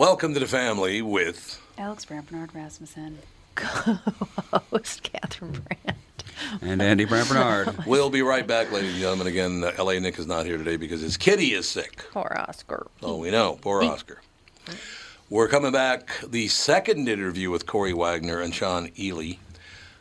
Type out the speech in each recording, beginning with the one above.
Welcome to the family with Alex Bernard Rasmussen. Co-host Catherine Brandt. And Andy Brant Bernard. We'll be right back, ladies and gentlemen. Again, uh, LA Nick is not here today because his kitty is sick. Poor Oscar. Oh, we know. Poor Oscar. We're coming back. The second interview with Corey Wagner and Sean Ely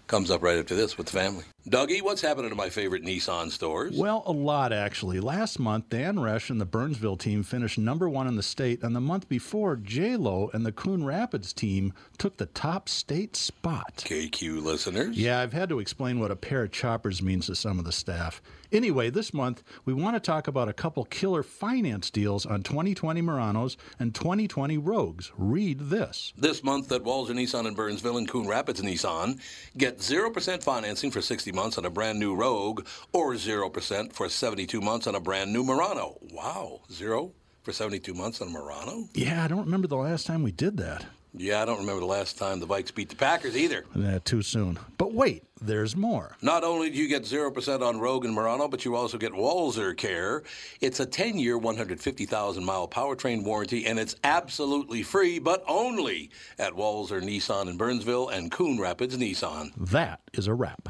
comes up right after this with the family. Dougie, what's happening to my favorite Nissan stores? Well, a lot actually. Last month, Dan Resch and the Burnsville team finished number one in the state, and the month before, J Lo and the Coon Rapids team took the top state spot. KQ listeners. Yeah, I've had to explain what a pair of choppers means to some of the staff. Anyway, this month we want to talk about a couple killer finance deals on 2020 Muranos and 2020 Rogues. Read this. This month at Walser Nissan in Burnsville and Coon Rapids Nissan, get 0% financing for 60 months on a brand new Rogue or 0% for 72 months on a brand new Murano. Wow, zero for 72 months on a Murano? Yeah, I don't remember the last time we did that. Yeah, I don't remember the last time the Vikes beat the Packers either. Uh, too soon. But wait, there's more. Not only do you get 0% on Rogue and Murano, but you also get Walser Care. It's a 10 year, 150,000 mile powertrain warranty, and it's absolutely free, but only at Walser Nissan in Burnsville and Coon Rapids Nissan. That is a wrap.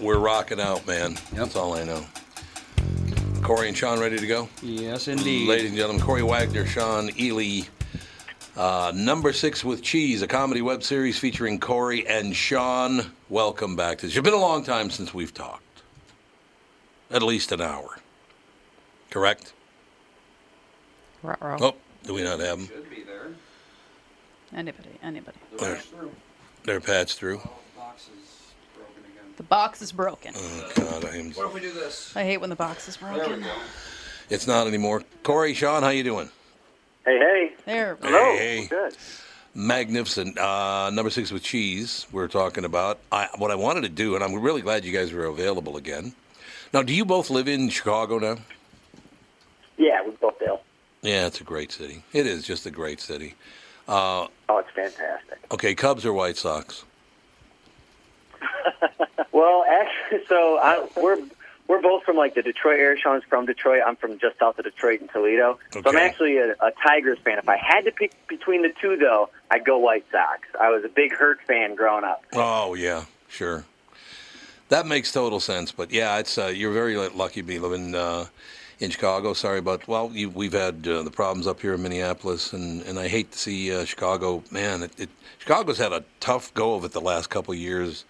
We're rocking out, man. That's all I know. Corey and Sean ready to go? Yes, indeed. Ladies and gentlemen, Corey Wagner, Sean Ely. Uh, number six with cheese, a comedy web series featuring Corey and Sean. Welcome back to this. It's been a long time since we've talked. At least an hour. Correct? Ruh-roh. Oh, do we not have them? Should be there. Anybody, anybody. They're, they're patched through. Box is broken again. The box is broken. Oh, God, I am. What if we do this? I hate when the box is broken. It's not anymore. Corey, Sean, how you doing? Hey, hey. There. Hello. Hey. Good. Magnificent. Uh, number six with cheese. We're talking about I, what I wanted to do, and I'm really glad you guys were available again. Now, do you both live in Chicago now? Yeah, we both do. Yeah, it's a great city. It is just a great city. Uh, Oh, it's fantastic. okay, Cubs or White Sox? Well, actually, so I, we're we're both from like the Detroit area. Sean's from Detroit. I'm from just south of Detroit in Toledo. So I'm actually a, a Tigers fan. If I had to pick between the two, though, I'd go White Sox. I was a big Hurt fan growing up. Oh yeah, sure. That makes total sense. But yeah, it's uh, you're very lucky to be living uh, in Chicago. Sorry about well, you, we've had uh, the problems up here in Minneapolis, and, and I hate to see uh, Chicago. Man, it, it, Chicago's had a tough go of it the last couple of years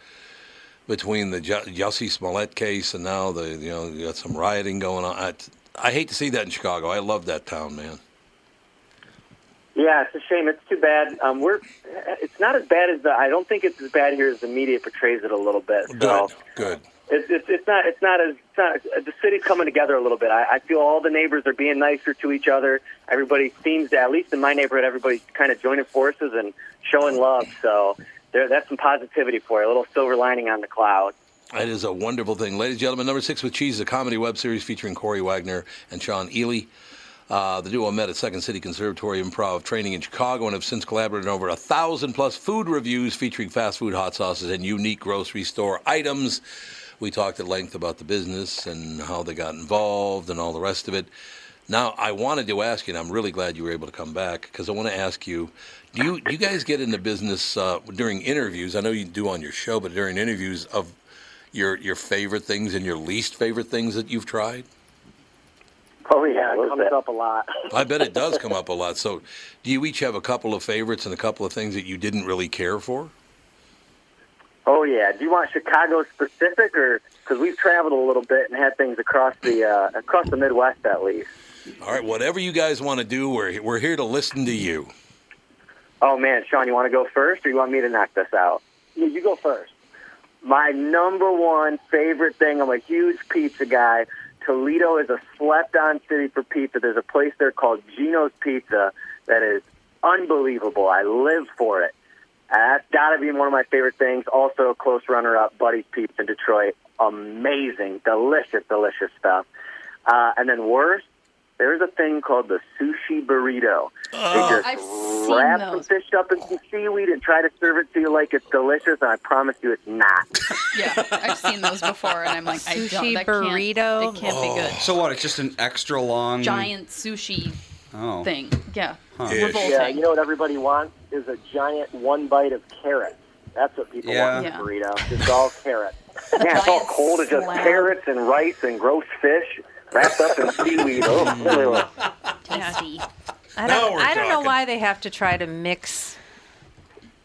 between the Ju- Jussie Smollett case and now the you know you got some rioting going on. I, I hate to see that in Chicago. I love that town, man. Yeah, it's a shame. It's too bad. Um, we're it's not as bad as the. I don't think it's as bad here as the media portrays it a little bit. Good, So good. it's, it's it's not it's not as it's not, the city's coming together a little bit. I, I feel all the neighbors are being nicer to each other. Everybody seems to, at least in my neighborhood, everybody's kind of joining forces and showing love. So there, that's some positivity for you. A little silver lining on the cloud. That is a wonderful thing. Ladies and gentlemen, number six with cheese is a comedy web series featuring Corey Wagner and Sean Ely. Uh, the duo met at Second City Conservatory Improv Training in Chicago and have since collaborated on over a thousand plus food reviews featuring fast food, hot sauces, and unique grocery store items. We talked at length about the business and how they got involved and all the rest of it. Now, I wanted to ask you, and I'm really glad you were able to come back because I want to ask you: Do you do you guys get into business uh, during interviews? I know you do on your show, but during interviews of your your favorite things and your least favorite things that you've tried? Oh yeah, Yeah, it comes bit. up a lot. I bet it does come up a lot. So, do you each have a couple of favorites and a couple of things that you didn't really care for? Oh yeah. Do you want Chicago specific, or because we've traveled a little bit and had things across the uh, across the Midwest at least? All right, whatever you guys want to do, we're we're here to listen to you. Oh man, Sean, you want to go first, or you want me to knock this out? Yeah, you go first. My number one favorite thing. I'm a huge pizza guy. Toledo is a slept-on city for pizza. There's a place there called Gino's Pizza that is unbelievable. I live for it. Uh, That's got to be one of my favorite things. Also, a close runner-up, Buddy's Pizza in Detroit. Amazing, delicious, delicious stuff. Uh, and then worst, there's a thing called the sushi burrito. they oh. just I've seen wrap some fish up in some seaweed and try to serve it to you like it's delicious, and I promise you it's not. Yeah, I've seen those before, and I'm like, I don't. Sushi That burrito? Can't, it can't be oh. good. So what? It's just an extra long Giant sushi oh. thing. Yeah, Ish. revolting. Yeah, you know what everybody wants is a giant one bite of carrot. That's what people Yeah. want in Yeah. a burrito. Just all carrot. Yeah, it's all Giant cold. It's just slab. carrots and rice and gross fish wrapped up in seaweed. Oh, Tasty. I don't, I don't know why they have to try to mix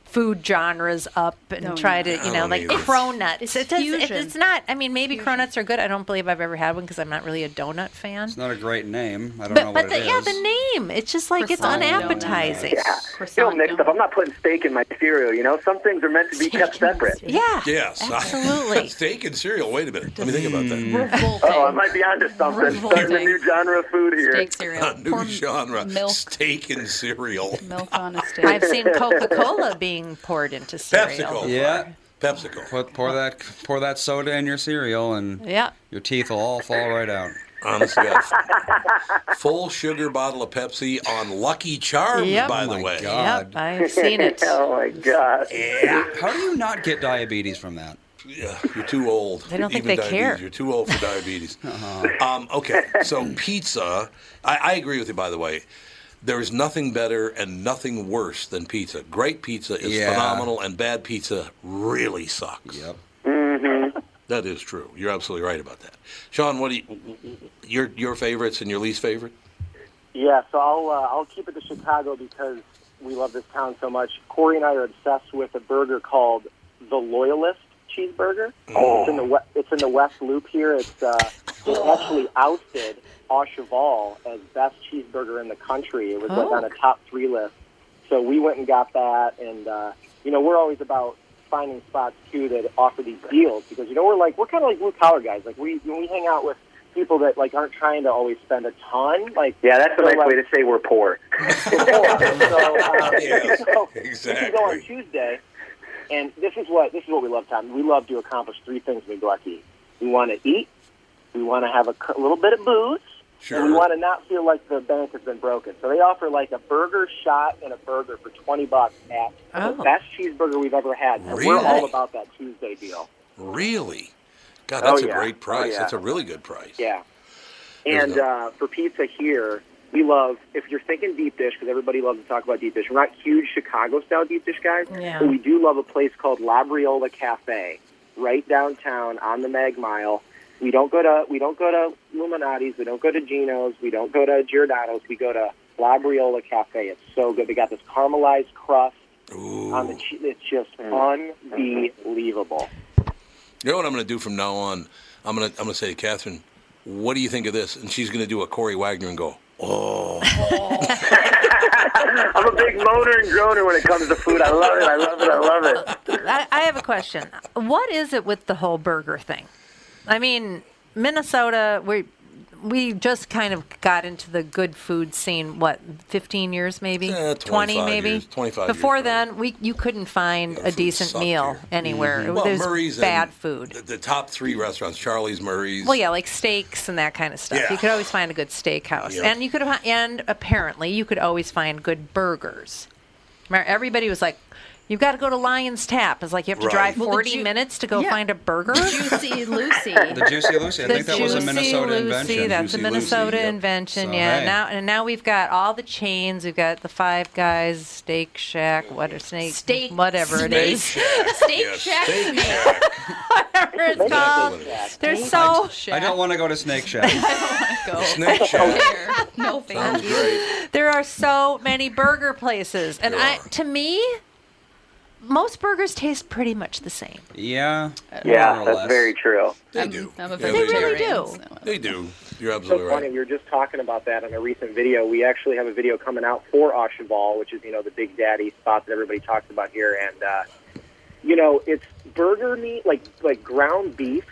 food genres up and No, try to, you know, like either. cronuts. It's It does, it, it's not. I mean, maybe cronuts are good. I don't believe I've ever had one because I'm not really a donut fan. It's not a great name. I don't know But, what but the, it yeah, the name. It's just like it's Croissant donut. unappetizing. yeah. You Croissant don't mix donut. stuff. I'm not putting steak in my cereal. You know, some things are meant to be kept separate. Yeah. Yes, Absolutely. Steak and cereal. Wait a minute. Let me think about that. Mm. Revolting. Oh, I might be onto something. Revolting. Starting a new genre of food here. steak cereal. A new Pour genre: Milk, steak and cereal. milk on a steak. I've seen Coca Cola being poured into cereal. PepsiCo. Yeah. PepsiCo. Put pour that pour that soda in your cereal and Yeah. your teeth will all fall right out. Honestly, God. full sugar bottle of Pepsi on Lucky Charms. Yep. By Oh the my way, God. Yep. I've seen it. oh my god. How do you not get diabetes from that? Yeah, you're too old. They don't think Even they diabetes. care. You're too old for diabetes. Uh-huh. um, okay, so pizza. I, I agree with you. By the way, there is nothing better and nothing worse than pizza. Great pizza is Yeah. phenomenal, and bad pizza really sucks. Yep. That is true. You're absolutely right about that. Sean, what do you? Your your favorites and your least favorite? Yeah, so I'll uh, I'll keep it to Chicago because we love this town so much. Corey and I are obsessed with a burger called the Loyalist cheeseburger. It's in the we- it's in the West Loop here. It's uh, it actually ousted Au Cheval as best cheeseburger in the country. It was like Oh. on a top three list. So we went and got that, and uh, you know we're always about finding spots too that offer these deals because you know we're like we're kind of like blue collar guys. Like we when we hang out with people that like aren't trying to always spend a ton. Like Yeah, that's a so, nice like, way to say we're poor. so, uh, Yeah, so exactly. we go on Tuesday, and this is what this is what we love, Tom. We love to accomplish three things when we go out to eat. We want to eat, we want to have a, a little bit of booze, and we want to not feel like the bank has been broken. So they offer like a burger shot and a burger for twenty bucks at Oh. the best cheeseburger we've ever had. And Really? we're all about that Tuesday deal. Really? God, Oh, that's a great price. Oh, yeah. That's a really good price. Yeah. And no- uh, for pizza here, we love, if you're thinking deep dish, because everybody loves to talk about deep dish, we're not huge Chicago style deep dish guys, Yeah. but we do love a place called Labriola Cafe right downtown on the Mag Mile. We don't go to we don't go to Lou Malnati's, we don't go to Gino's, we don't go to Giordano's, we go to Labriola Cafe. It's so good. They got this caramelized crust Ooh. on the cheese. It's just mm. unbelievable. You know what I'm going to do from now on? I'm going to I'm going to say to Catherine, "What do you think of this?" And she's going to do a Corey Wagner and go, "Oh, I'm a big moaner and groaner when it comes to food. I love it. I love it. I love it. I, I have a question. What is it with the whole burger thing? I mean, Minnesota, we we just kind of got into the good food scene. What, fifteen years maybe? Eh, Twenty maybe. years, 25 Before years, then, we you couldn't find Yeah, a decent meal here. Mm-hmm. anywhere. It well, was Murray's bad food. The, the top three restaurants: Charlie's, Murray's. Well, yeah, like steaks and that kind of stuff. Yeah. You could always find a good steakhouse, Yeah. and you could and apparently you could always find good burgers. Everybody was like, You've got to go to Lion's Tap. It's like you have to Right. drive Well, 40 ju- minutes to go Yeah. find a burger. Juicy Lucy. The Juicy Lucy. I The think that was a Juicy Minnesota Lucy, invention. That's Juicy a Minnesota Lucy, yep. invention. So, yeah. hey. Now and now we've got all the chains. We've got the Five Guys, Steak Shack, what a snake, Steak- whatever it Steak Shack. Steak Yes, Shack Steak Shack. whatever it's Exactly called. what it is. There's so I don't want to go to Snake Shack. Go. Snake Shack. There. No thank you. there are so many burger places, and There I to me, most burgers taste pretty much the same. yeah. Yeah, that's less. very true. They I'm, do. I'm Yeah, they They do. really do. They do. You're so absolutely funny. right. We were just talking about that in a recent video. We actually have a video coming out for Au Cheval, which is you know the Big Daddy spot that everybody talks about here, and uh, you know it's burger meat like like ground beef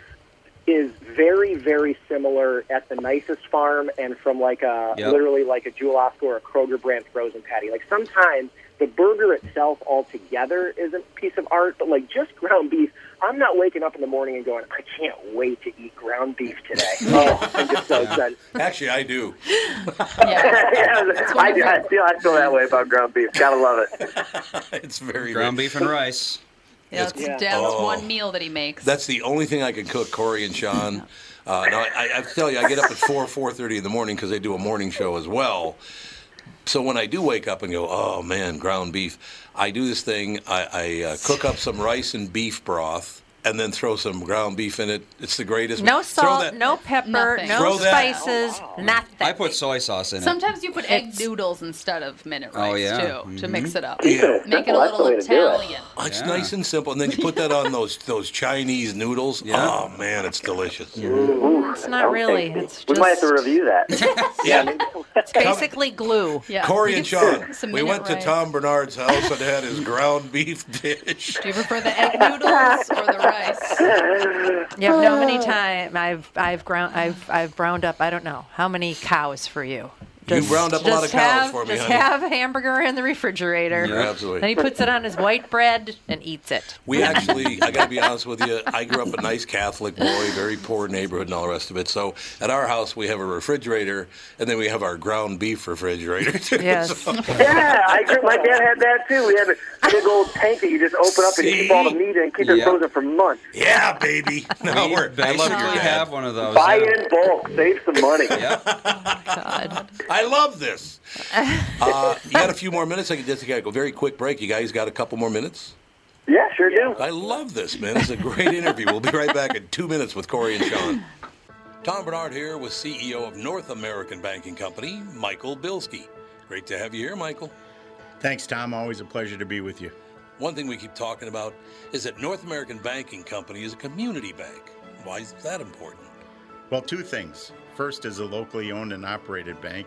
is very very similar at the nicest farm and from like a Yep. literally like a Jewel Osco or a Kroger brand frozen patty. Like sometimes the burger itself altogether is a piece of art, but like just ground beef. I'm not waking up in the morning and going, I can't wait to eat ground beef today. oh, I'm just so excited. Actually, I do. Yeah. yeah, I, do- I feel I feel that way about ground beef. Gotta love it. it's very Ground good. beef and rice. Yeah, it's Yeah. Dad's Oh. one meal that he makes. That's the only thing I can cook, Corey and Sean. Uh, now, I, I tell you, I get up at 4, 4.30 in the morning because they do a morning show as well. So when I do wake up and go, oh, man, ground beef, I do this thing. I, I uh, cook up some rice and beef broth and then throw some ground beef in it. It's the greatest. No Throw salt, that- no pepper, Nothing. no Throw that- spices, oh, nothing. I put soy sauce in it. Sometimes you put egg It's- noodles instead of minute Oh, rice yeah. too to mm-hmm. mix it up. Yeah. Make it a little way to do it. Italian. Oh, It's Yeah. nice and simple, and then you put that on those those Chinese noodles. Yeah. Oh man, it's delicious. It's not really. It's just... We might have to review that. Yeah. it's basically glue. Yeah. Corey and get Sean, we minute went to. Tom Barnard's house and had his ground beef dish. Do you prefer the egg noodles or the rice? You have no many ah. time. I've I've ground I've I've browned up. I don't know how many cows for you. You browned up a lot just of cows have, for me, Just honey. have a hamburger in the refrigerator. You're absolutely. Then he puts it on his white bread and eats it. We actually, I got to be honest with you, I grew up a nice Catholic boy, very poor neighborhood and all the rest of it. So at our house, we have a refrigerator, and then we have our ground beef refrigerator. too. Yes. So- yeah, I grew, My dad had that too. We had a big old tank that you just open up and keep all the meat in, keep it frozen for months. yeah, baby. No, We we're, I love your basically dad. have one of those. Buy yeah. in bulk, save some money. Yep. God. I love this. Uh, you got a few more minutes? I can just take a very quick break. You guys got a couple more minutes? Yeah, sure do. I love this, man. It's a great interview. We'll be right back in two minutes with Corey and Sean. Tom Barnard here with CEO of North American Banking Company, Michael Bilski. Great to have you here, Michael. Thanks, Tom. Always a pleasure to be with you. One thing we keep talking about is that North American Banking Company is a community bank. Why is that important? Well, two things. First, as a locally owned and operated bank,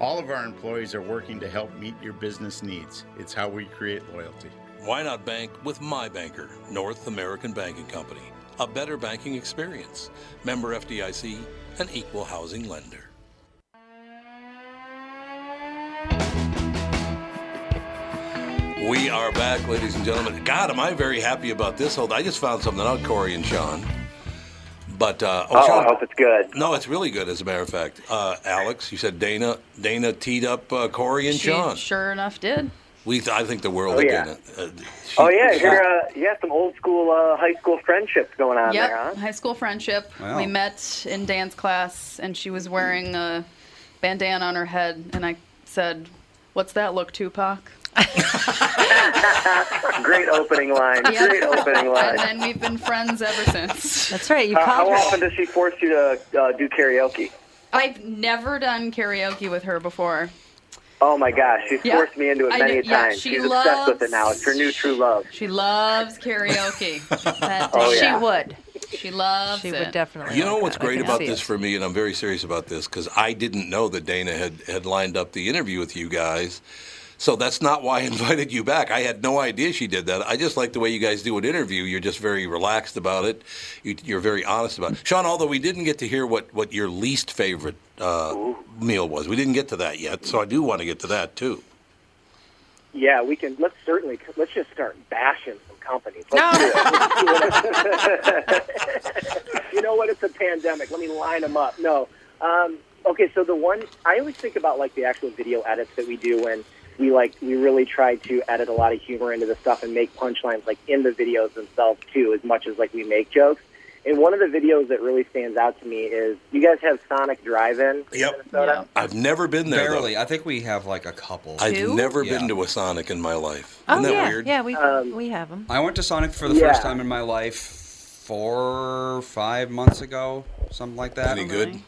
All of our employees are working to help meet your business needs. It's how we create loyalty. Why not bank with my banker, North American Banking Company? A better banking experience. Member FDIC, an equal housing lender. We are back, ladies and gentlemen. God, am I very happy about this. Hold, I just found something out, Corey and Sean. But uh, Oh, Sean, I hope it's good. no, it's really good. As a matter of fact, uh, Alex, you said Dana. Dana teed up uh, Corey and She Sean. sure enough did. We, I think the world Oh, yeah. Uh, she- Oh yeah, you're, uh, you have some old school uh, high school friendships going on Yep, there, huh? high school friendship. Wow. We met in dance class, and she was wearing a bandana on her head, and I said, "What's that look, Tupac?" Great opening line. Yep. Great opening line. And then we've been friends ever since. That's right. You Uh, called how her. often does she force you to uh, do karaoke? I've never done karaoke with her before. Oh my gosh, she's Yeah. forced me into it many know- a yeah, times. she she's obsessed with it now. It's her new true love. She loves karaoke. That Oh, day. She would. She loves She it. would definitely. You know what's that. Great about this it. for me, and I'm very serious about this because I didn't know that Dana had, had lined up the interview with you guys. So that's not why I invited you back. I had no idea she did that. I just like the way you guys do an interview. You're just very relaxed about it. You, you're very honest about it. Sean, although we didn't get to hear what, what your least favorite uh, meal was, we didn't get to that yet. So I do want to get to that too. Yeah, we can. Let's certainly. Let's just start bashing some companies. Let's do it. you know what? It's a pandemic. Let me line them up. No. Um, okay, so the one I always think about like the actual video edits that we do when we like we really try to edit a lot of humor into the stuff and make punchlines like in the videos themselves too, as much as like we make jokes. And one of the videos that really stands out to me is you guys have Sonic Drive-In. in Yep. Minnesota? I've never been there. though. Barely. I think we have like a couple. I've never Yeah. been to a Sonic in my life. Oh Isn't that yeah, weird? yeah, we Um, we have them. I went to Sonic for the Yeah. first time in my life four, five months ago, something like that. Any good?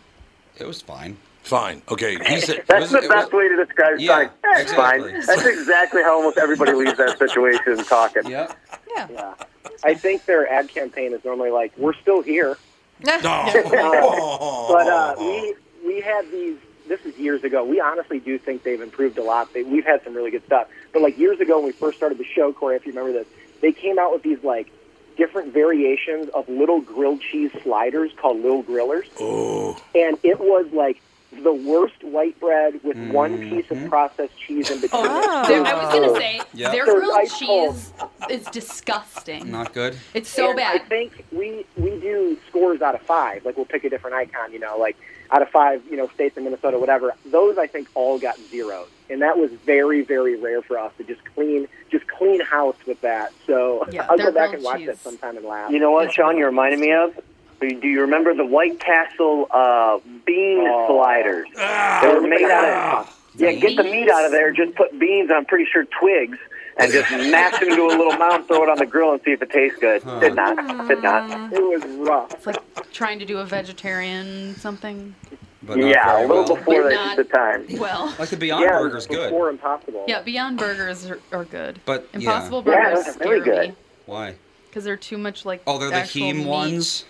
It was fine. Fine. Okay. He said, That's was- the it best was- way to describe Yeah, Sonic. That's exactly. fine. That's exactly how almost everybody leaves that situation talking. Yep. Yeah. Yeah. I think their ad campaign is normally like, "We're still here," no. but uh, we we had these. This is years ago. We honestly do think they've improved a lot. They, we've had some really good stuff. But like years ago, when we first started the show, Corey, if you remember this, they came out with these like different variations of little grilled cheese sliders called Little Grillers. Oh. and it was like the worst white bread with one piece Mm-hmm. of processed cheese in between. Oh. There- I was gonna say Yep. their grilled ice cold. cheese is disgusting. Not good. It's so And bad. I think we we do scores out of five. Like we'll pick a different icon, you know, like out of five, you know, states in Minnesota, whatever. Those I think all got zeros, and that was very very rare for us to just clean just clean house with that. So Yeah, I'll go back and watch cheese. that sometime and laugh. You know what, Sean? You reminded me of. Do you remember the White Castle uh, bean Oh. sliders? Ah. They were made out of. Ah. Yeah, get the meat out of there. Just put beans. I'm pretty sure twigs, and just mash them into a little mound. Throw it on the grill and see if it tastes good. Did not. Did not. Mm. It was rough. It's like trying to do a vegetarian something. But not Yeah, a little well. before But the, not- the time. Well, Like the Beyond yeah, Burger's good. before Impossible. yeah, Beyond Burgers are, are good. But. Impossible Yeah, Burgers those are scare really good. me Why? because they're too much like. Oh, they're the actual heme meat. ones.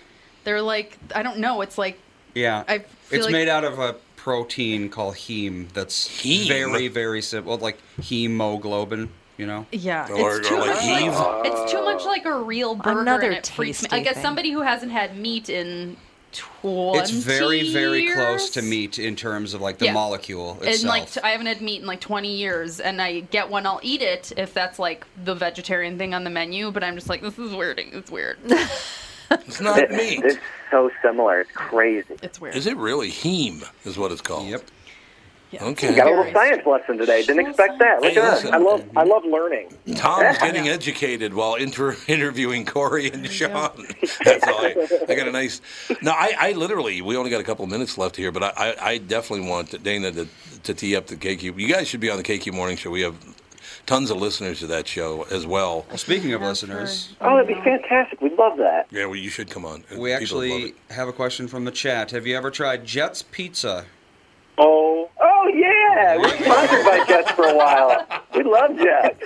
They're like I don't know. It's like Yeah. I feel it's like- made out of a protein called heme. That's Heme? very very simple, like hemoglobin. You know. Yeah, Or- it's too like much heave. like it's too much like a real burger. Another and it freaks me. tasty Like as thing. somebody who hasn't had meat in twenty It's very very years, close to meat in terms of like the Yeah. molecule itself. And like t- I haven't had meat in like 20 years, and I get one, I'll eat it if that's like the vegetarian thing on the menu. But I'm just like, this is weird. It's weird. It's not It- meat. it's so similar. It's crazy. It's weird. Is it really heme? Is what it's called. yep. Yeah. Okay. Got a little science lesson today. Didn't expect that. Look Hey, at us. listen. I love I love learning. Tom's getting educated while inter- interviewing Corey and Sean. That's all. I, I got a nice. No, I, I literally. We only got a couple minutes left here, but I, I, I definitely want Dana to, to tee up the KQ. You guys should be on the KQ Morning Show. We have tons of listeners to that show as well. Well, speaking of listeners, Oh, that'd be fantastic. We'd love that. Yeah, well, you should come on. we People actually have a question from the chat. Have you ever tried Jets Pizza? Oh, oh yeah. We're sponsored by Jets for a while. We love Jets.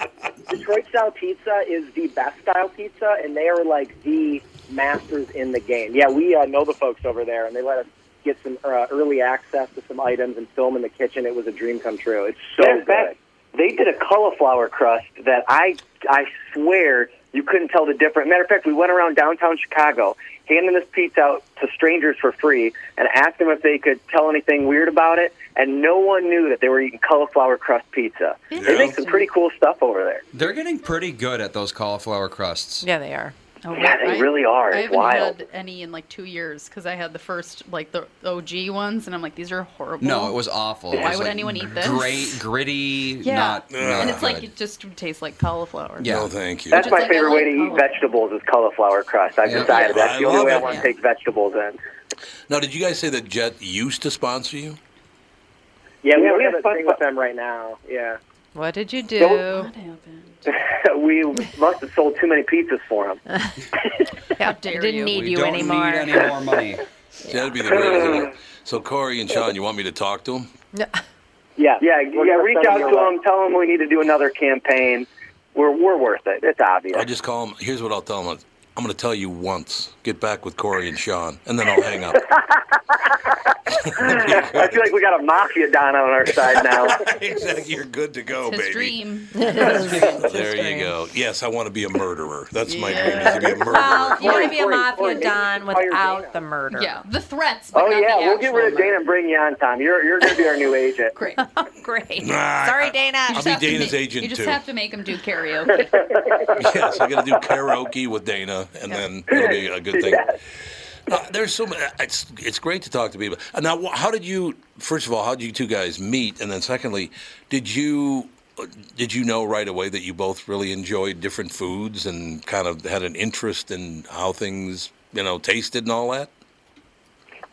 Detroit style pizza is the best style pizza, and they are like the masters in the game. Yeah, we uh, know the folks over there, and they let us get some uh, early access to some items and film in the kitchen. It was a dream come true. It's so In good. fact, they did a cauliflower crust that I I swear you couldn't tell the difference. Matter of fact, we went around downtown Chicago handing this pizza out to strangers for free and asked them if they could tell anything weird about it, and no one knew that they were eating cauliflower crust pizza. They make some pretty cool stuff over there. They're getting pretty good at those cauliflower crusts. Yeah, they are. Oh, Yeah, they I- really are. I haven't wild. had any in like two years because I had the first like the OG ones, and I'm like, these are horrible. No, it was awful. It Why was, would like, anyone eat this? Great, gritty, Yeah, not, not and it's like it just tastes like cauliflower. Yeah. No, thank you. That's Just my like I favorite way to like eat vegetables is cauliflower crust. I've Yeah. decided Yeah, that's I the only love way I it. want Yeah. to take vegetables in. Now, did you guys say that Jet used to sponsor you? Yeah, we Yeah, have we a have fun- thing with them right now. Yeah. What did you do? What happened? we must have sold too many pizzas for them. How dare didn't you? need we you don't anymore. need any more money. See, that'd be the greatest. thing. So, Corey and Sean, you want me to talk to him? Yeah. Yeah, We're yeah. Reach out to a- them. Tell them we need to do another campaign. We're we're worth it. It's obvious. I'll just call him. Here's what I'll tell him. I'm going to tell you once. Get back with Corey and Sean, and then I'll hang up. I feel like we got a mafia don on our side now. exactly. You're good to go, His baby. dream. There you go. Yes, I want to be a murderer. That's my dream is to be a murderer. Well, you want to be a Corey, mafia Corey, maybe don you without Dana. the murder. Yeah, the threats. But Oh not yeah, the we'll get rid of actual Dana and bring you on, Tom. You're you're gonna be our new agent. Great. Oh, great. Nah, Sorry, I- Dana. I'll be have to Dana's ma- agent You just too. have to make him do karaoke. yes, I got to do karaoke with Dana, and then it'll be a good thing. Yes. Uh, there's so many. It's it's great to talk to people. Uh, Now, how did you? First of all, how did you two guys meet? And then, secondly, did you uh, did you know right away that you both really enjoyed different foods and kind of had an interest in how things you know tasted and all that?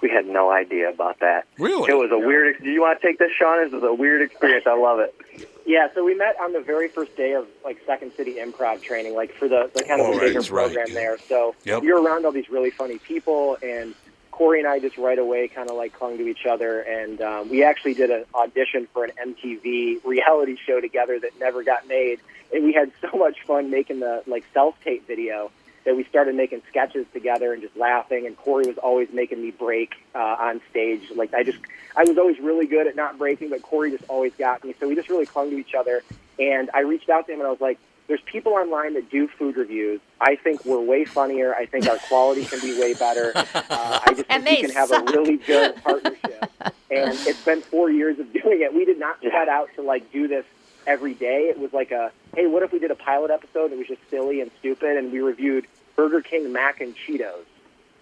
We had no idea about that. Really? It was a weird. ex- Do you want to take this, Sean? This was a weird experience. I love it. Yeah, so we met on the very first day of like Second City Improv training, like for the, the kind of Oh, the right, bigger right, program yeah. there. So Yep. you're around all these really funny people, and Corey and I just right away kind of like clung to each other, and um, we actually did an audition for an MTV reality show together that never got made, and we had so much fun making the like self tape video that we started making sketches together and just laughing. And Corey was always making me break uh, on stage. Like I just, I was always really good at not breaking, but Corey just always got me. So we just really clung to each other. And I reached out to him and I was like, "There's people online that do food reviews. I think we're way funnier. I think our quality can be way better. Uh, I just And think we can have a really good partnership." and it's been four years of doing it. We did not set out to like do this every day. It was like a, hey, what if we did a pilot episode that was just silly and stupid, and we reviewed Burger King mac and Cheetos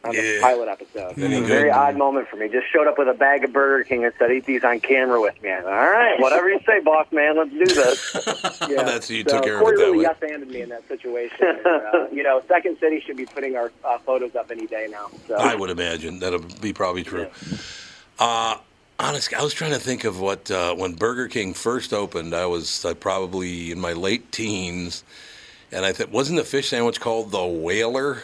on Yeah. the pilot episode. It was a very odd moment for me. Just showed up with a bag of Burger King and said, "Eat these on camera with me." All right, whatever you say, boss man. Let's do this. Yeah. That's you so took care of it that really way. yes-handed me in that situation. And, uh, you know, Second City should be putting our uh, photos up any day now. So. I would imagine that'll be probably true. Uh, honestly, I was trying to think of what uh, when Burger King first opened. I was uh, probably in my late teens, and I thought wasn't the fish sandwich called the Whaler?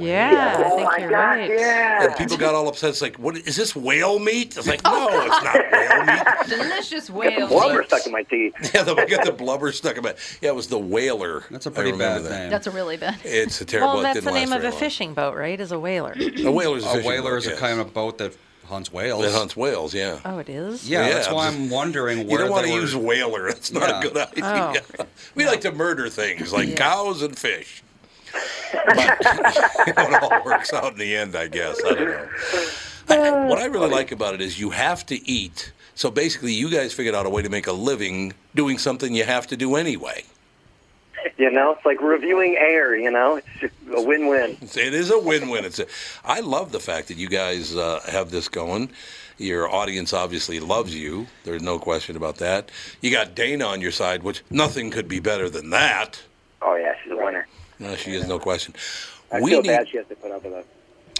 Yeah, I oh think my you're God! right. Yeah. And people got all upset. It's like, what is this whale meat? It's like, no, it's not whale meat. Delicious Got the whale. blubber meat. stuck in my teeth. Yeah, the, I got the blubber stuck in my. Yeah, it was the Whaler. That's a pretty remember bad that. name. That's a really bad. It's a terrible. Well, it that's didn't the name of a long. fishing boat, right? Is a whaler. A whaler's a, a fishing whaler boat, is a yes. kind of boat that hunts whales. that hunts whales. Yeah. Oh, it is. Yeah, Yeah, that's why I'm wondering You where don't want to were- use whaler. That's not Yeah. a good idea. Oh. We like to murder things like cows and fish. But it all works out in the end, I guess. I don't know. I- uh, what I really like about it is you have to eat. So basically, you guys figured out a way to make a living doing something you have to do anyway. You know, it's like reviewing air. You know, it's a win-win. It is a win-win. It's a, I love the fact that you guys uh, have this going. Your audience obviously loves you. There's no question about that. You got Dana on your side, which nothing could be better than that. Oh yeah, she's a winner. No, she is no question. I we feel need, bad she has to put up with us.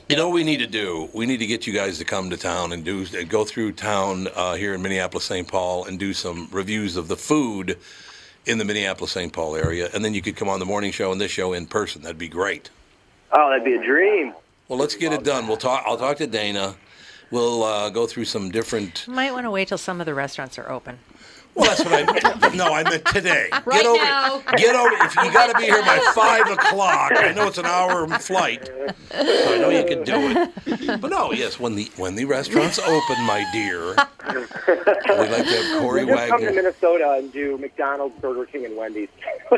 you know, what we need to do. We need to get you guys to come to town and do go through town uh, here in Minneapolis, St. Paul, and do some reviews of the food in the Minneapolis, St. Paul area, and then you could come on the morning show and this show in person. That'd be great. Oh, that'd be a dream. Well, let's get it done. We'll talk. I'll talk to Dana. We'll uh, go through some different. Might want to wait till some of the restaurants are open. Well, that's what I meant. No, I meant today. Right get over, now. Get over. If you got to be here by five o'clock, I know it's an hour flight, so I know you can do it. But no, yes, when the when the restaurants open, my dear, we'd like to have Corey We'll just come to Minnesota and do McDonald's, Burger King, and Wendy's.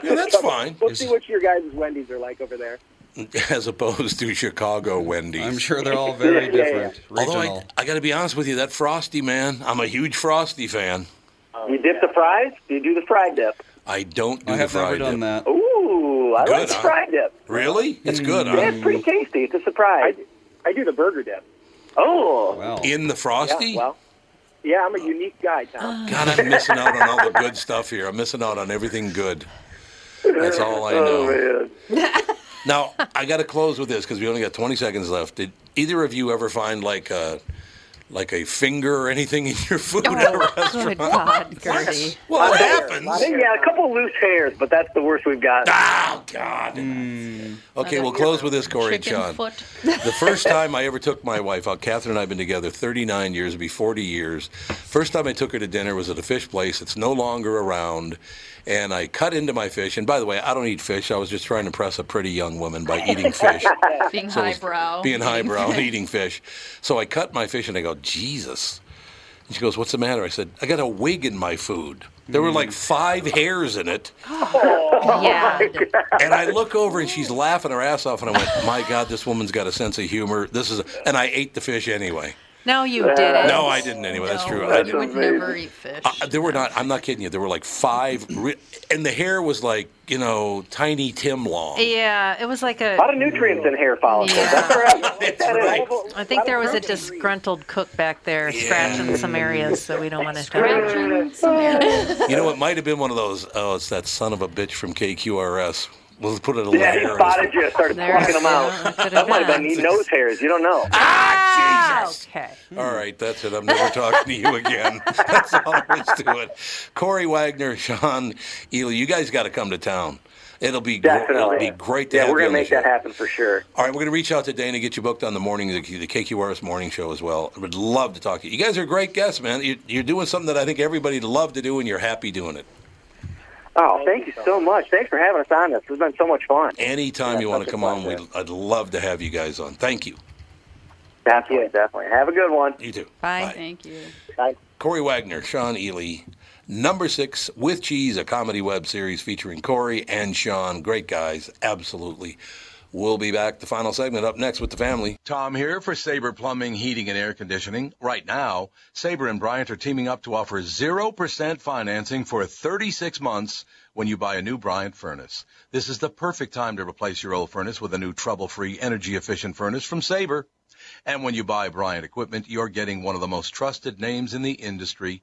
Yeah, that's fine. We'll see what your guys' Wendy's are like over there. As opposed to Chicago Wendy's. I'm sure they're all very Yeah, yeah, yeah. different. Although Regional. I, I got to be honest with you, that Frosty man, I'm a huge Frosty fan. You dip the fries? Do you do the fried dip? I don't do I the have never fried done dip. that. Ooh, I Good, like the huh? fried dip. Really? It's good, Yeah, huh? it's pretty tasty. It's a surprise. I do the burger dip. Oh, Wow. In the Frosty? Yeah, well, yeah, I'm a unique guy, Tom. God, I'm missing out on all the good stuff here. I'm missing out on everything good. That's all I oh, know. oh man. Now, I got to close with this because we only got 20 seconds left. Did either of you ever find like a, like a finger or anything in your food at a Oh, restaurant? good God, Gertie. Well, it happens. Yeah, a couple loose hairs, but that's the worst we've got. Ah, Oh God. Okay, we'll close with this, Corey and Sean. foot. The first time I ever took my wife out, Catherine and I have been together 39 years, it'll be 40 years. First time I took her to dinner was at a fish place. It's no longer around. And I cut into my fish. And by the way, I don't eat fish. I was just trying to impress a pretty young woman by eating fish. Being So highbrow. Being highbrow and eating fish. So I cut my fish and I go, Jesus. And she goes, What's the matter? I said, I got a wig in my food. There were like five hairs in it. Oh, yeah. And I look over and she's laughing her ass off. And I went, My God, this woman's got a sense of humor. This is, and I ate the fish anyway. No, you didn't. No, I didn't anyway. That's true. I I didn't. would never eat fish. Uh, there were not. I'm not kidding you. There were like five, re- and the hair was like you know tiny Tim long. Yeah, it was like a. A lot of nutrients in hair follicles. Yeah. That's all right. That's That is- right. I think there was a disgruntled cook back there scratching some areas that we don't want to talk. Scratching some areas. You know, it might have been one of those. Oh, it's that son of a bitch from KQRS. We'll put it a little Yeah, he hair. spotted you, started There- plucking them out. that could've That might have been. been neat nose hairs. You don't know. Ah, Jesus! Okay. All right, that's it. I'm never talking to you again. That's all there is to it. Corey Wagner, Sean Ely, you guys got to come to town. It'll be gr- Definitely. it'll be great to yeah, have we're you gonna on the make show. that happen for sure. All right, we're going to reach out to Dana, and get you booked on the morning, the, the KQRS morning show as well. I would love to talk to you. You guys are great guests, man. You, you're doing something that I think everybody'd love to do, and you're happy doing it. Oh, thank you so much. Thanks for having us on this. This has been so much fun. Anytime Yeah, you want to come on, we'd, I'd love to have you guys on. Thank you. Definitely, definitely. Have a good one. You too. Bye. Thank you. Bye. Corey Wagner, Sean Ely, number six with cheese, a comedy web series featuring Corey and Sean. Great guys, absolutely. We'll be back. The final segment up next with the family. Tom here for Sabre Plumbing, Heating, and Air Conditioning. Right now, Sabre and Bryant are teaming up to offer 0% financing for 36 months when you buy a new Bryant furnace. This is the perfect time to replace your old furnace with a new trouble-free, energy-efficient furnace from Sabre. And when you buy Bryant equipment, you're getting one of the most trusted names in the industry.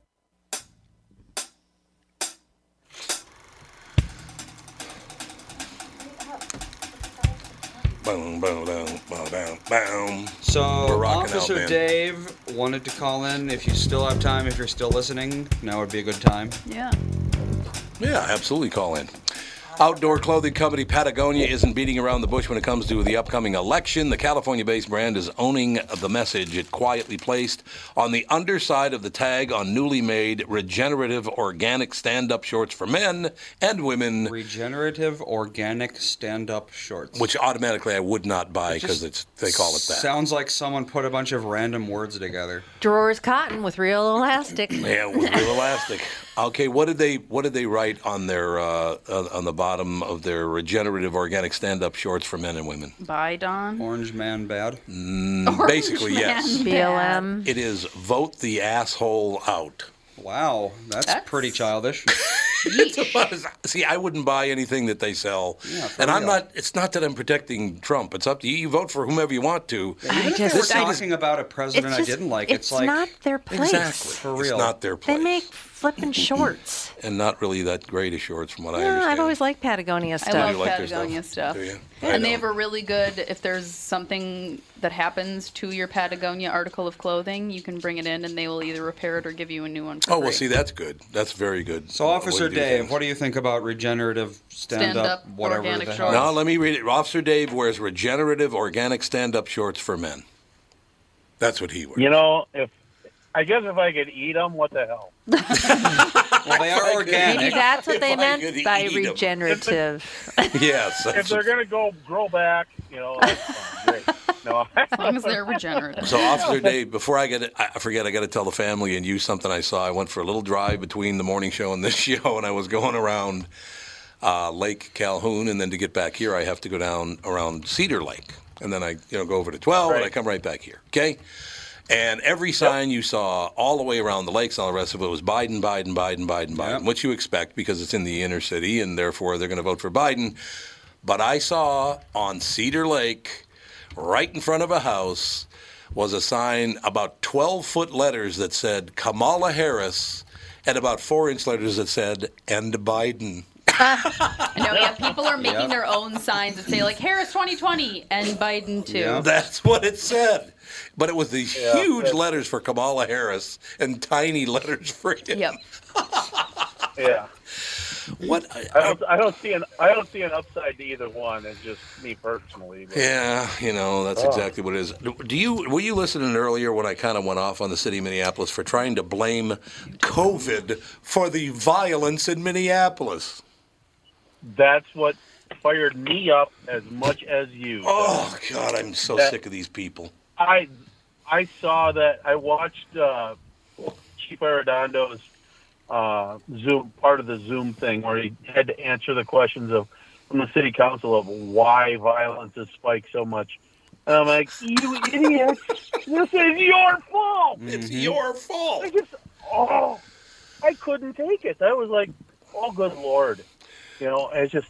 Boom, boom, boom, boom, boom, boom. So, We're out, Officer. Dave wanted to call in. If you still have time, if you're still listening, now would be a good time. Yeah. Yeah, absolutely call in. Outdoor clothing company Patagonia isn't beating around the bush when it comes to the upcoming election. The California based brand is owning the message it quietly placed on the underside of the tag on newly made regenerative organic stand up shorts for men and women, Regenerative organic stand-up shorts. which automatically I would not buy because Just it's they call it that. Sounds like someone put a bunch of random words together. Drawers cotton with real elastic. Yeah, with real elastic. Okay, what did they what did they write on their uh, on on the bottom of their regenerative organic stand up shorts for men and women? Bye, Don. Orange man bad. Mm, Basically, yes. BLM. It is vote the asshole out. Wow, that's, That's- pretty childish. See, I wouldn't buy anything that they sell, Yeah, for and I'm real. not. It's not that I'm protecting Trump. It's up to you. You vote for whomever you want to. I We're just, talking about a president it's I didn't like. It's, It's, like not their place. Exactly. For real, It's not their place. They make flipping shorts. and not really that great of shorts, from what I Yeah, understand. I've always liked Patagonia stuff. I stuff. love like their Patagonia stuff? stuff. Do you? I And they know. have a really good, if there's something that happens to your Patagonia article of clothing, you can bring it in and they will either repair it or give you a new one for Oh well, free. see, that's good. That's very good. So, Way Officer Dave, things. what do you think about regenerative stand-up, Stand-up whatever organic the hell? shorts. No, let me read it. Officer Dave wears regenerative organic stand-up shorts for men. That's what he wears. You know, if I guess if I could eat them, what the hell? Well, they are Maybe that's what they I meant by eat 'em. regenerative. yes. If that's they're gonna go grow back, you know. Great. No, As long as they're regenerative. So, Officer Dave, before I get it, I I forget, I got to tell the family and you something I saw. I went for a little drive between the morning show and this show, and I was going around uh, Lake Calhoun, and then to get back here, I have to go down around Cedar Lake, and then I you know go over to 12, and I come right back here. Okay. And every sign you saw all the way around the lakes, all the rest of it was Biden, Biden, Biden, Biden, Biden, which you expect because it's in the inner city, and therefore they're going to vote for Biden. But I saw on Cedar Lake, right in front of a house, was a sign about 12 foot letters that said Kamala Harris, and about four inch letters that said and Biden. I know, yeah, people are making Yep. their own signs that say like Harris 2020 and Biden too. That's what it said. But it was these Yeah, huge that's- letters for Kamala Harris and tiny letters for him. Yep. Yeah. What? I don't. I don't see an. I don't see an upside to either one. It's just me personally. But Yeah, you know that's Oh. exactly what it is. Do you were you listening earlier when I kind of went off on the city of Minneapolis for trying to blame COVID for the violence in Minneapolis? That's what fired me up as much as you. Oh God, I'm so That- sick of these people. I I saw that. I watched uh, Chief Arradondo's uh, Zoom part of the Zoom thing where he had to answer the questions of from the city council of why violence has spiked so much. And I'm like, you idiot! This is your fault. It's your fault. I just, oh, I couldn't take it. That was like, oh, good lord, you know. It's just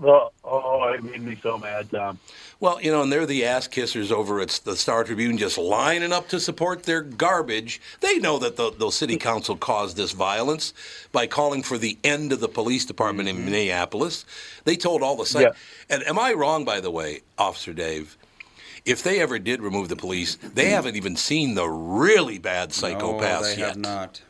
the oh, it made me so mad, Tom. Well, you know, and they're the ass kissers over at the Star Tribune, just lining up to support their garbage. They know that the, the city mm-hmm. council caused this violence by calling for the end of the police department in mm-hmm. Minneapolis. They told all the site. Yeah. And am I wrong, by the way, Officer Dave? If they ever did remove the police, they mm-hmm. haven't even seen the really bad psychopaths no, they yet. have not.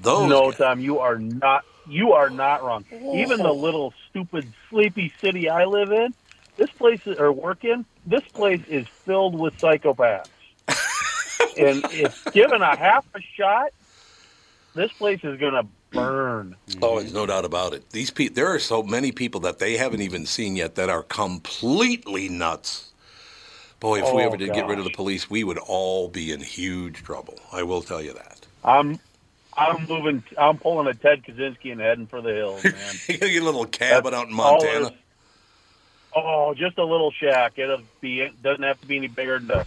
Those no, Tom, you are not. You are not wrong. Even the little stupid sleepy city I live in, this place is- or work in, this place is filled with psychopaths. and if given a half a shot, this place is going to burn. Oh, there's no doubt about it. These people, there are so many people that they haven't even seen yet that are completely nuts. Boy, if we Oh, ever did get rid of the police, we would all be in huge trouble. I will tell you that. I'm, I'm moving. I'm pulling a Ted Kaczynski and heading for the hills, man. you get a little cabin out in Montana. Oh, just a little shack. It'll be. It doesn't have to be any bigger than a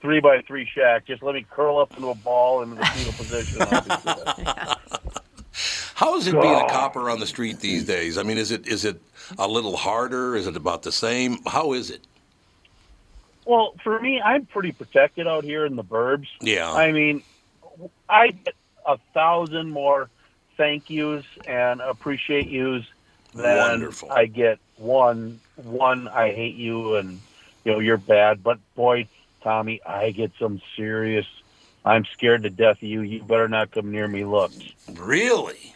three by three shack. Just let me curl up into a ball into the fetal position. I'll be good. How is it being a copper on the street these days? I mean, is it is it a little harder? Is it about the same? How is it? Well, for me, I'm pretty protected out here in the burbs. Yeah. I mean, I get a thousand more thank yous and appreciate yous than Wonderful. I get one one I hate you and you know you're bad. But boy, Tommy, I get some serious. I'm scared to death of you. You better not come near me. Looks. Really?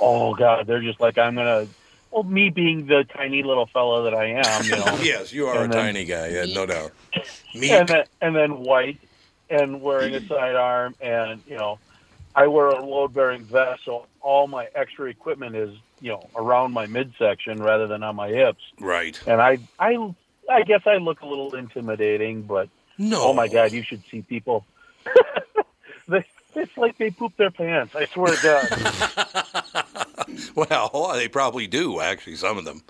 Oh God, they're just like I'm gonna. Well, me being the tiny little fellow that I am, you know. yes, you are a then- tiny guy. Yeah, no doubt. Me and then and then white and wearing a sidearm and you know I wear a load bearing vest so all my extra equipment is you know around my midsection rather than on my hips Right. and I I I guess I look a little intimidating but no oh my god you should see people they, it's like they poop their pants I swear to God Well, they probably do actually. Some of them.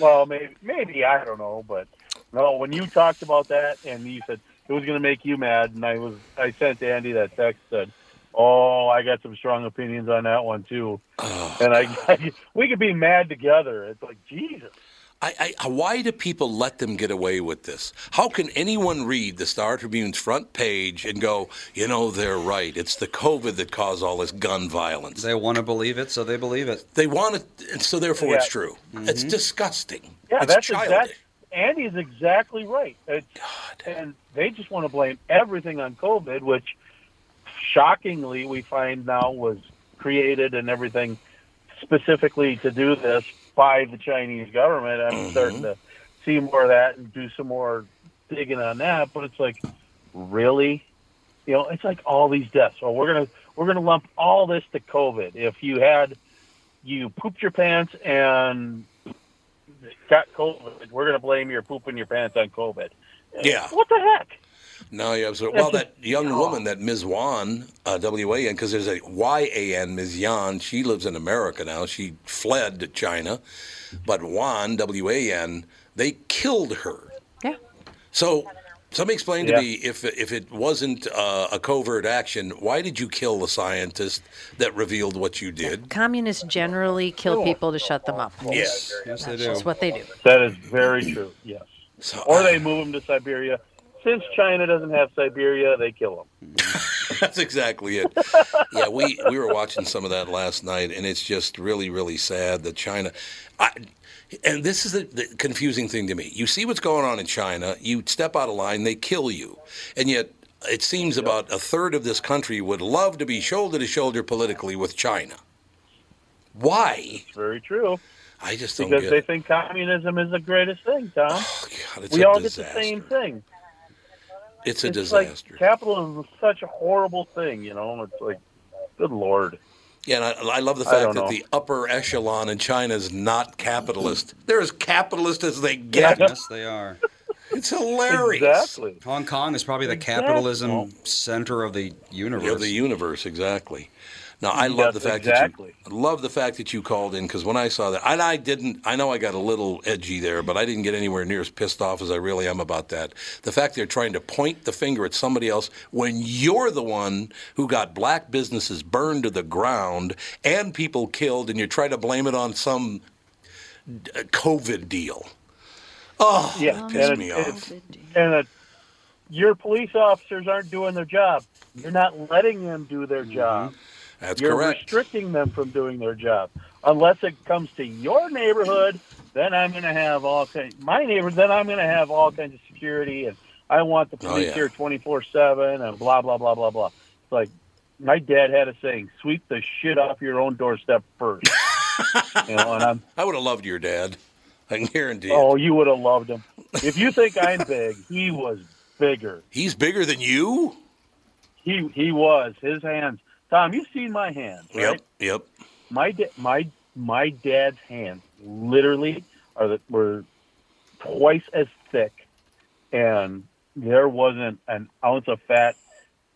well maybe maybe I don't know but no when you talked about that and you said it was going to make you mad and I was I sent Andy that text said oh I got some strong opinions on that one too and I, we could be mad together it's like Jesus I, I, why do people let them get away with this? How can anyone read the Star Tribune's front page and go, you know, they're right. It's the COVID that caused all this gun violence. They want to believe it, so they believe it. They want it, so therefore it's true. It's Mhm. disgusting. yeah it's that's childish. That's Andy's exactly right and they just want to blame everything on COVID which shockingly we find now was created and everything specifically to do this by the Chinese government. I'm mm-hmm. starting to see more of that and do some more digging on that. But it's like, really, you know, it's like all these deaths. So we're gonna we're gonna lump all this to COVID. If you had you pooped your pants and got COVID, we're gonna blame your pooping your pants on COVID. Yeah. What the heck? No, you're absolutely. Well, that young woman, that Ms. Wan, uh, W A N, because there's a Y A N, Ms. Yan. She lives in America now. She fled to China, but Wan, W A N, they killed her. Yeah. So, somebody explain to me if if it wasn't uh, a covert action, why did you kill the scientist that revealed what you did? Communists generally kill people to shut them up. Yes. Yes, they That's do. just what they do. That is very true. Yes. So, Or they move them to Siberia. Since China doesn't have Siberia, they kill them. That's exactly it. yeah, we, we were watching some of that last night, and it's just really, really sad that China. I, and this is the, the confusing thing to me. You see what's going on in China, you step out of line, they kill you. And yet, it seems about a third of this country would love to be shoulder to shoulder politically with China. Why? It's very true. I just don't Because they it. think communism is the greatest thing, Tom. Oh, God, it's we all disaster. get the same thing. It's a it's disaster. like capitalism is such a horrible thing, you know. It's like, good lord. Yeah, and I, I love the fact that know. the upper echelon in China is not capitalist. They're as capitalist as they get. Yes, they are. It's hilarious. Exactly. Hong Kong is probably the Exactly. capitalism center of the universe. Of the universe, exactly. Now I love Yes, the fact exactly. that you I love the fact that you called in because when I saw that, and I didn't. I know I got a little edgy there, but I didn't get anywhere near as pissed off as I really am about that. The fact they're trying to point the finger at somebody else when you're the one who got black businesses burned to the ground and people killed, and you try to blame it on some uh, COVID deal. Oh, Yeah, that pissed and me it- off. And uh, your police officers aren't doing their job. You're not letting them do their job. That's You're correct. restricting them from doing their job. Unless it comes to your neighborhood, then I'm going to have all kinds. My neighborhood, then I'm going to have all kinds of security, and I want the Oh, police yeah. here 24 seven, and blah blah blah blah blah. It's like my dad had a saying: "Sweep the shit off your own doorstep first. you know, and I'm. I would have loved your dad. I can guarantee it. Oh, you would have loved him. If you think I'm big, he was bigger. He's bigger than you. He he was. His hands. Tom, you've seen my hands, right? Yep. Yep. My da- my my dad's hands literally are the, were twice as thick, and there wasn't an ounce of fat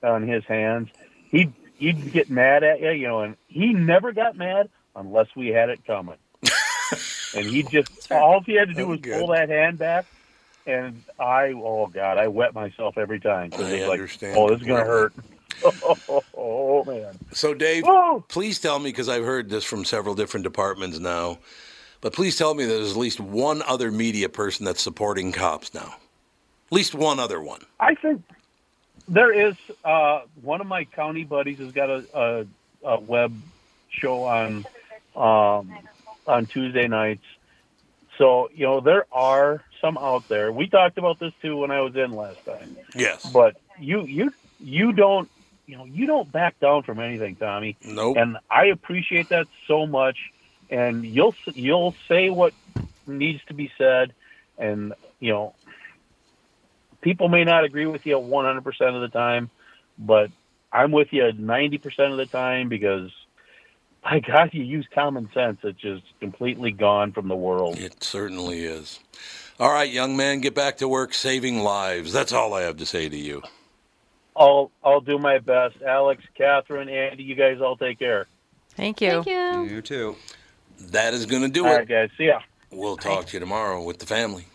on his hands. He'd he'd get mad at you, you know, and he never got mad unless we had it coming. and he just all he had to do was good. pull that hand back, and I oh god, I wet myself every time because I it's like, oh, this is gonna hurt. Oh man. So, Dave, please tell me because I've heard this from several different departments now. But please tell me there's at least one other media person that's supporting cops now. At least one other one. I think there is uh, one of my county buddies has got a, a, a web show on um, on Tuesday nights. So you know there are some out there. We talked about this too when I was in last time. Yes. But you you you don't you know you don't back down from anything, Tommy. Nope. And I appreciate that so much. And you'll you'll say what needs to be said, and you know people may not agree with you 100% of the time, but I'm with you 90% of the time because my God, you use common sense. It's just completely gone from the world. It certainly is. All right, young man, get back to work saving lives. That's all I have to say to you. I'll I'll do my best. Alex, Catherine, Andy, you guys all take care. Thank you. Thank you. You too. That is going to do All it. right, guys. See ya. We'll talk to you tomorrow with the family.